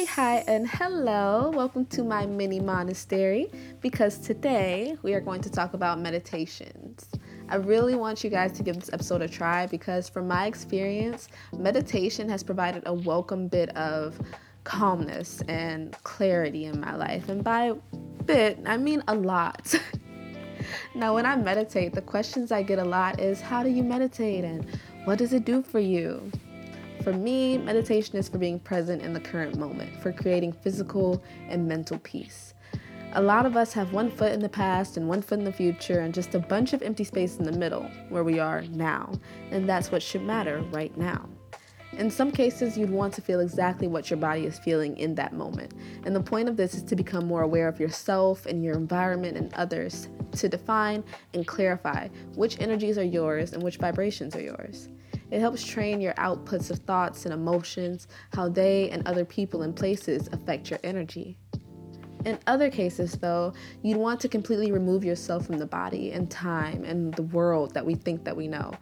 Hi, hi, and hello. Welcome to my mini monastery because today we are going to talk about meditations. I really want you guys to give this episode a try because, from my experience, meditation has provided a welcome bit of calmness and clarity in my life. And by bit, I mean a lot. now, when I meditate, the questions I get a lot is how do you meditate and what does it do for you? For me, meditation is for being present in the current moment, for creating physical and mental peace. A lot of us have one foot in the past and one foot in the future, and just a bunch of empty space in the middle, where we are now. And that's what should matter right now. In some cases, you'd want to feel exactly what your body is feeling in that moment. And the point of this is to become more aware of yourself and your environment and others, to define and clarify which energies are yours and which vibrations are yours. It helps train your outputs of thoughts and emotions, how they and other people and places affect your energy. In other cases, though, you'd want to completely remove yourself from the body and time and the world that we think that we know.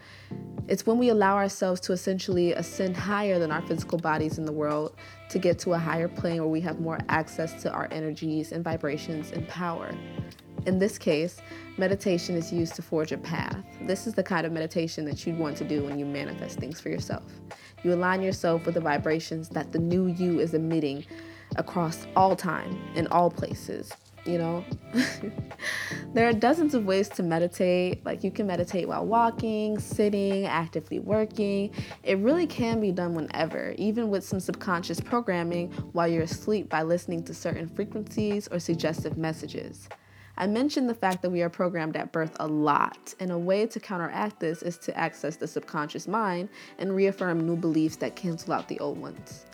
It's when we allow ourselves to essentially ascend higher than our physical bodies in the world to get to a higher plane where we have more access to our energies and vibrations and power. In this case, meditation is used to forge a path. This is the kind of meditation that you'd want to do when you manifest things for yourself. You align yourself with the vibrations that the new you is emitting across all time in all places. You know, there are dozens of ways to meditate. Like, you can meditate while walking, sitting, actively working. It really can be done whenever, even with some subconscious programming while you're asleep by listening to certain frequencies or suggestive messages. I mentioned the fact that we are programmed at birth a lot, and a way to counteract this is to access the subconscious mind and reaffirm new beliefs that cancel out the old ones.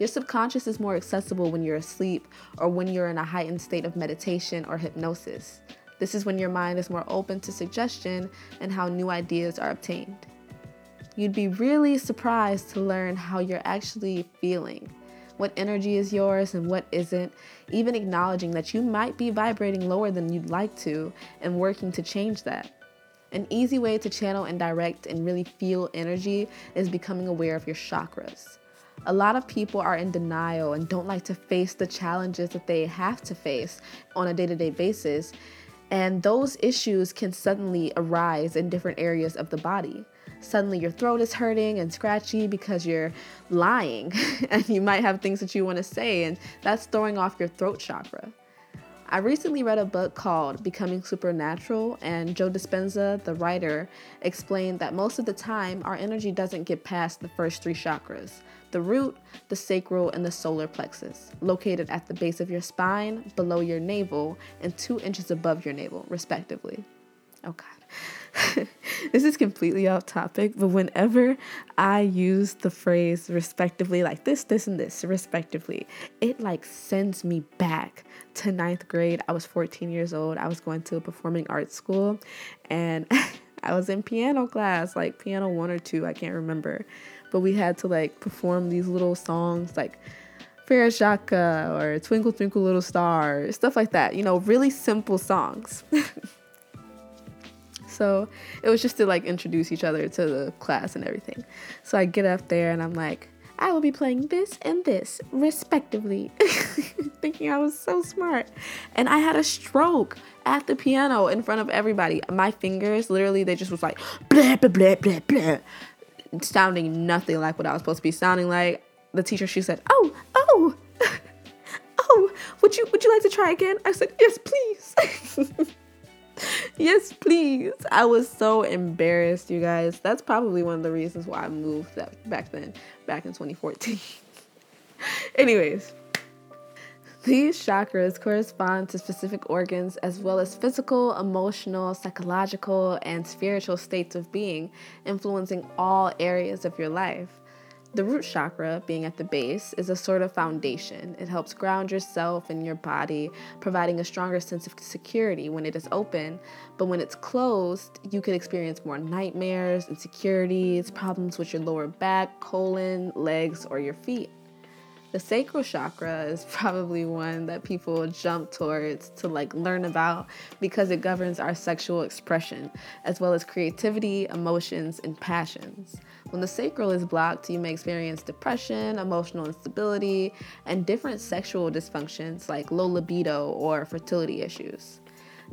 Your subconscious is more accessible when you're asleep or when you're in a heightened state of meditation or hypnosis. This is when your mind is more open to suggestion and how new ideas are obtained. You'd be really surprised to learn how you're actually feeling what energy is yours and what isn't, even acknowledging that you might be vibrating lower than you'd like to and working to change that. An easy way to channel and direct and really feel energy is becoming aware of your chakras. A lot of people are in denial and don't like to face the challenges that they have to face on a day to day basis. And those issues can suddenly arise in different areas of the body suddenly your throat is hurting and scratchy because you're lying and you might have things that you want to say, and that's throwing off your throat chakra. I recently read a book called Becoming Supernatural, and Joe Dispenza, the writer, explained that most of the time our energy doesn't get past the first three chakras the root, the sacral, and the solar plexus, located at the base of your spine, below your navel, and two inches above your navel, respectively. Okay. this is completely off topic, but whenever I use the phrase respectively, like this, this, and this, respectively, it like sends me back to ninth grade. I was 14 years old. I was going to a performing arts school and I was in piano class, like piano one or two, I can't remember. But we had to like perform these little songs like Frere Jacques or Twinkle Twinkle Little Star, stuff like that. You know, really simple songs. So it was just to like introduce each other to the class and everything. So I get up there and I'm like, I will be playing this and this respectively, thinking I was so smart. And I had a stroke at the piano in front of everybody. My fingers, literally, they just was like blah blah blah blah blah, sounding nothing like what I was supposed to be sounding like. The teacher, she said, "Oh, oh, oh, would you would you like to try again?" I said, "Yes, please." yes, please. I was so embarrassed, you guys. That's probably one of the reasons why I moved that back then, back in 2014. Anyways, these chakras correspond to specific organs as well as physical, emotional, psychological, and spiritual states of being, influencing all areas of your life. The root chakra, being at the base, is a sort of foundation. It helps ground yourself and your body, providing a stronger sense of security when it is open. But when it's closed, you could experience more nightmares, insecurities, problems with your lower back, colon, legs, or your feet. The sacral chakra is probably one that people jump towards to like learn about because it governs our sexual expression as well as creativity, emotions, and passions. When the sacral is blocked, you may experience depression, emotional instability, and different sexual dysfunctions like low libido or fertility issues.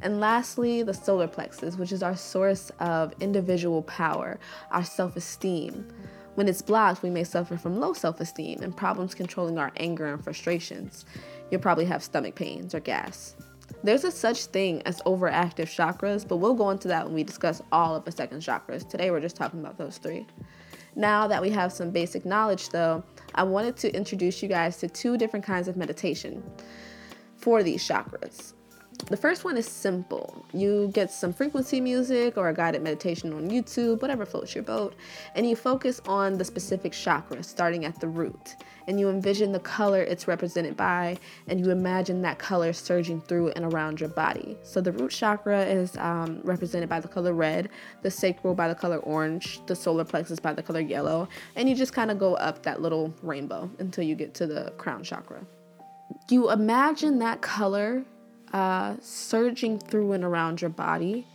And lastly, the solar plexus, which is our source of individual power, our self esteem. When it's blocked, we may suffer from low self esteem and problems controlling our anger and frustrations. You'll probably have stomach pains or gas. There's a such thing as overactive chakras, but we'll go into that when we discuss all of the second chakras. Today we're just talking about those three. Now that we have some basic knowledge, though, I wanted to introduce you guys to two different kinds of meditation for these chakras. The first one is simple. You get some frequency music or a guided meditation on YouTube, whatever floats your boat, and you focus on the specific chakra starting at the root. And you envision the color it's represented by, and you imagine that color surging through and around your body. So the root chakra is um, represented by the color red, the sacral by the color orange, the solar plexus by the color yellow, and you just kind of go up that little rainbow until you get to the crown chakra. You imagine that color uh, surging through and around your body,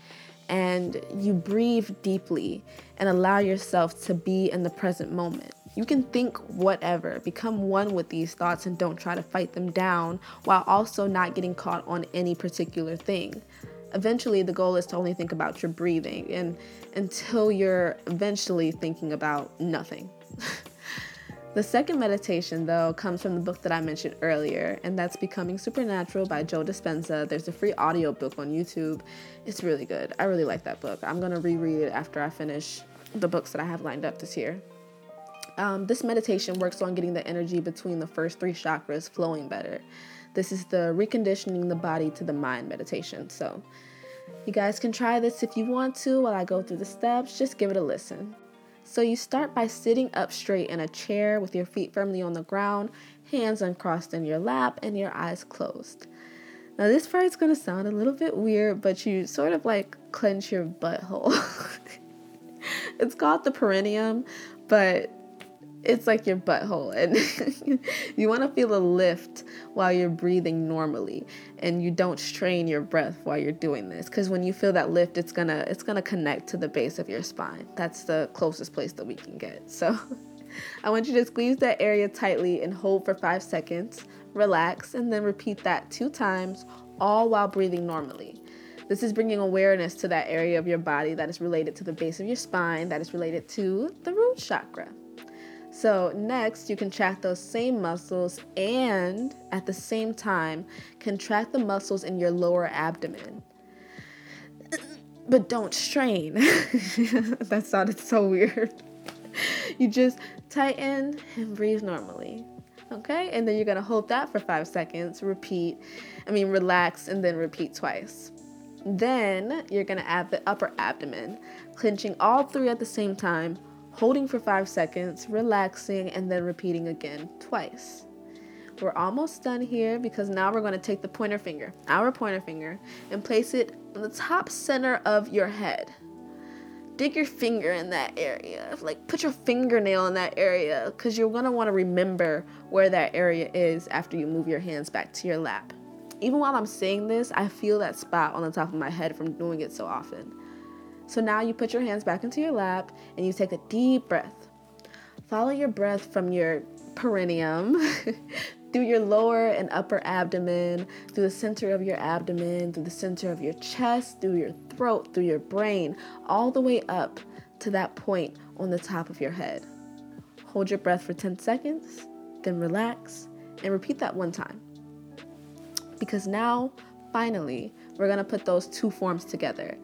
and you breathe deeply and allow yourself to be in the present moment. You can think whatever, become one with these thoughts, and don't try to fight them down while also not getting caught on any particular thing. Eventually, the goal is to only think about your breathing, and until you're eventually thinking about nothing. The second meditation, though, comes from the book that I mentioned earlier, and that's Becoming Supernatural by Joe Dispenza. There's a free audio book on YouTube. It's really good. I really like that book. I'm going to reread it after I finish the books that I have lined up this year. Um, this meditation works on getting the energy between the first three chakras flowing better. This is the reconditioning the body to the mind meditation. So, you guys can try this if you want to while I go through the steps. Just give it a listen. So you start by sitting up straight in a chair with your feet firmly on the ground, hands uncrossed in your lap, and your eyes closed. Now, this part is going to sound a little bit weird, but you sort of like clench your butthole. it's called the perineum, but it's like your butthole and you want to feel a lift while you're breathing normally and you don't strain your breath while you're doing this because when you feel that lift it's gonna it's gonna connect to the base of your spine. That's the closest place that we can get. So i want you to squeeze that area tightly and hold for five seconds relax and then repeat that two times all while breathing normally. This is bringing awareness to that area of your body that is related to the base of your spine that is related to the root chakra so, next, you contract those same muscles and at the same time, contract the muscles in your lower abdomen. But don't strain. that sounded so weird. You just tighten and breathe normally. Okay? And then you're gonna hold that for five seconds, repeat, I mean, relax, and then repeat twice. Then you're gonna add the upper abdomen, clenching all three at the same time holding for five seconds, relaxing, and then repeating again twice. We're almost done here because now we're going to take the pointer finger, our pointer finger, and place it in the top center of your head. Dig your finger in that area. Like, put your fingernail in that area because you're going to want to remember where that area is after you move your hands back to your lap. Even while I'm saying this, I feel that spot on the top of my head from doing it so often. So now you put your hands back into your lap and you take a deep breath. Follow your breath from your perineum through your lower and upper abdomen, through the center of your abdomen, through the center of your chest, through your throat, through your brain, all the way up to that point on the top of your head. Hold your breath for 10 seconds, then relax and repeat that one time. Because now, finally, we're gonna put those two forms together.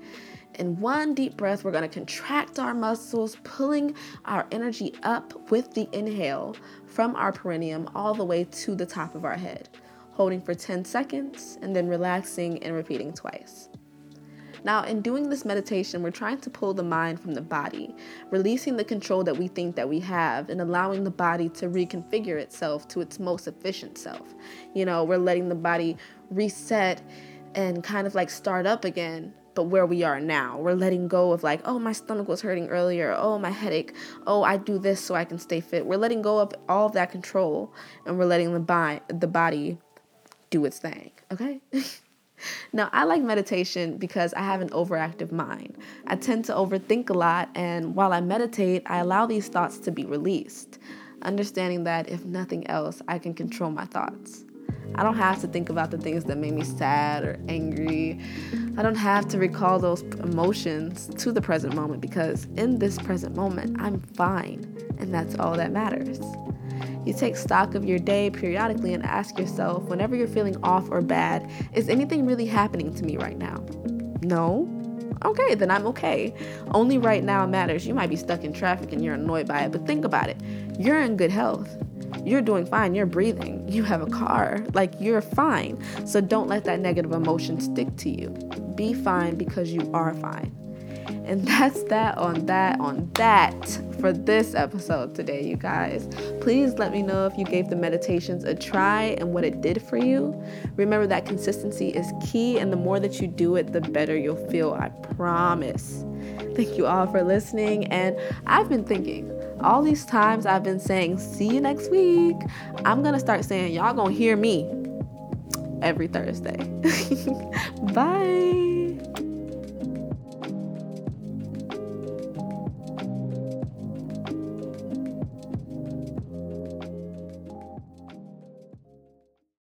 In one deep breath, we're going to contract our muscles, pulling our energy up with the inhale from our perineum all the way to the top of our head, holding for 10 seconds and then relaxing and repeating twice. Now, in doing this meditation, we're trying to pull the mind from the body, releasing the control that we think that we have and allowing the body to reconfigure itself to its most efficient self. You know, we're letting the body reset and kind of like start up again but where we are now. We're letting go of like, oh, my stomach was hurting earlier. Oh, my headache. Oh, I do this so I can stay fit. We're letting go of all of that control and we're letting the, bi- the body do its thing. Okay. Now, I like meditation because I have an overactive mind. I tend to overthink a lot, and while I meditate, I allow these thoughts to be released, understanding that if nothing else, I can control my thoughts. I don't have to think about the things that made me sad or angry. I don't have to recall those emotions to the present moment because in this present moment, I'm fine, and that's all that matters. You take stock of your day periodically and ask yourself, whenever you're feeling off or bad, is anything really happening to me right now? No? Okay, then I'm okay. Only right now matters. You might be stuck in traffic and you're annoyed by it, but think about it. You're in good health. You're doing fine. You're breathing. You have a car. Like, you're fine. So don't let that negative emotion stick to you. Be fine because you are fine. And that's that on that on that for this episode today, you guys. Please let me know if you gave the meditations a try and what it did for you. Remember that consistency is key, and the more that you do it, the better you'll feel. I promise. Thank you all for listening. And I've been thinking, all these times I've been saying, see you next week, I'm going to start saying, y'all going to hear me every Thursday. Bye.